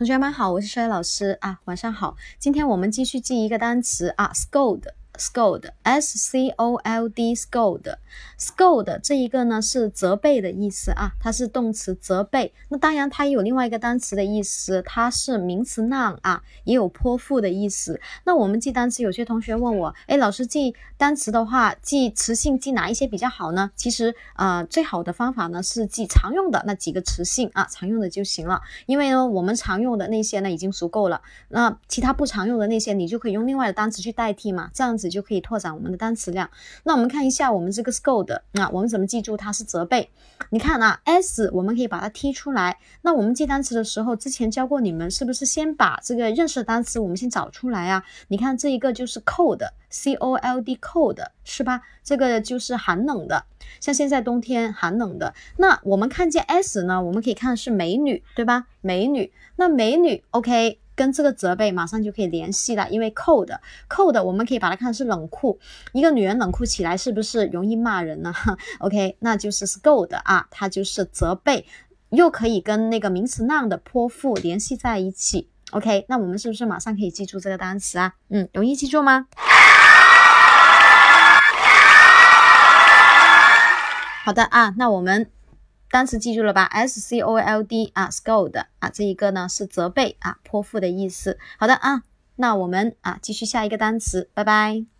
同学们好，我是帅老师啊，晚上好。今天我们继续记一个单词啊，scold。Scold，s c o l d，scold，scold 这一个呢是责备的意思啊，它是动词责备。那当然它也有另外一个单词的意思，它是名词 noun 啊，也有泼妇的意思。那我们记单词，有些同学问我，哎，老师记单词的话，记词性记哪一些比较好呢？其实呃，最好的方法呢是记常用的那几个词性啊，常用的就行了。因为呢，我们常用的那些呢已经足够了，那其他不常用的那些，你就可以用另外的单词去代替嘛，这样子。就可以拓展我们的单词量。那我们看一下我们这个 scold，那我们怎么记住它是责备？你看啊，s 我们可以把它踢出来。那我们记单词的时候，之前教过你们，是不是先把这个认识的单词我们先找出来啊？你看这一个就是 cold，c o l d cold 是吧？这个就是寒冷的，像现在冬天寒冷的。那我们看见 s 呢，我们可以看是美女，对吧？美女，那美女，OK。跟这个责备马上就可以联系了，因为 cold，cold 我们可以把它看是冷酷，一个女人冷酷起来是不是容易骂人呢？OK，那就是 scold 啊，它就是责备，又可以跟那个名词 noun 的泼妇联系在一起。OK，那我们是不是马上可以记住这个单词啊？嗯，容易记住吗？好的啊，那我们。单词记住了吧？S C O L D 啊，scold 啊，这一个呢是责备啊，泼妇的意思。好的啊，那我们啊继续下一个单词，拜拜。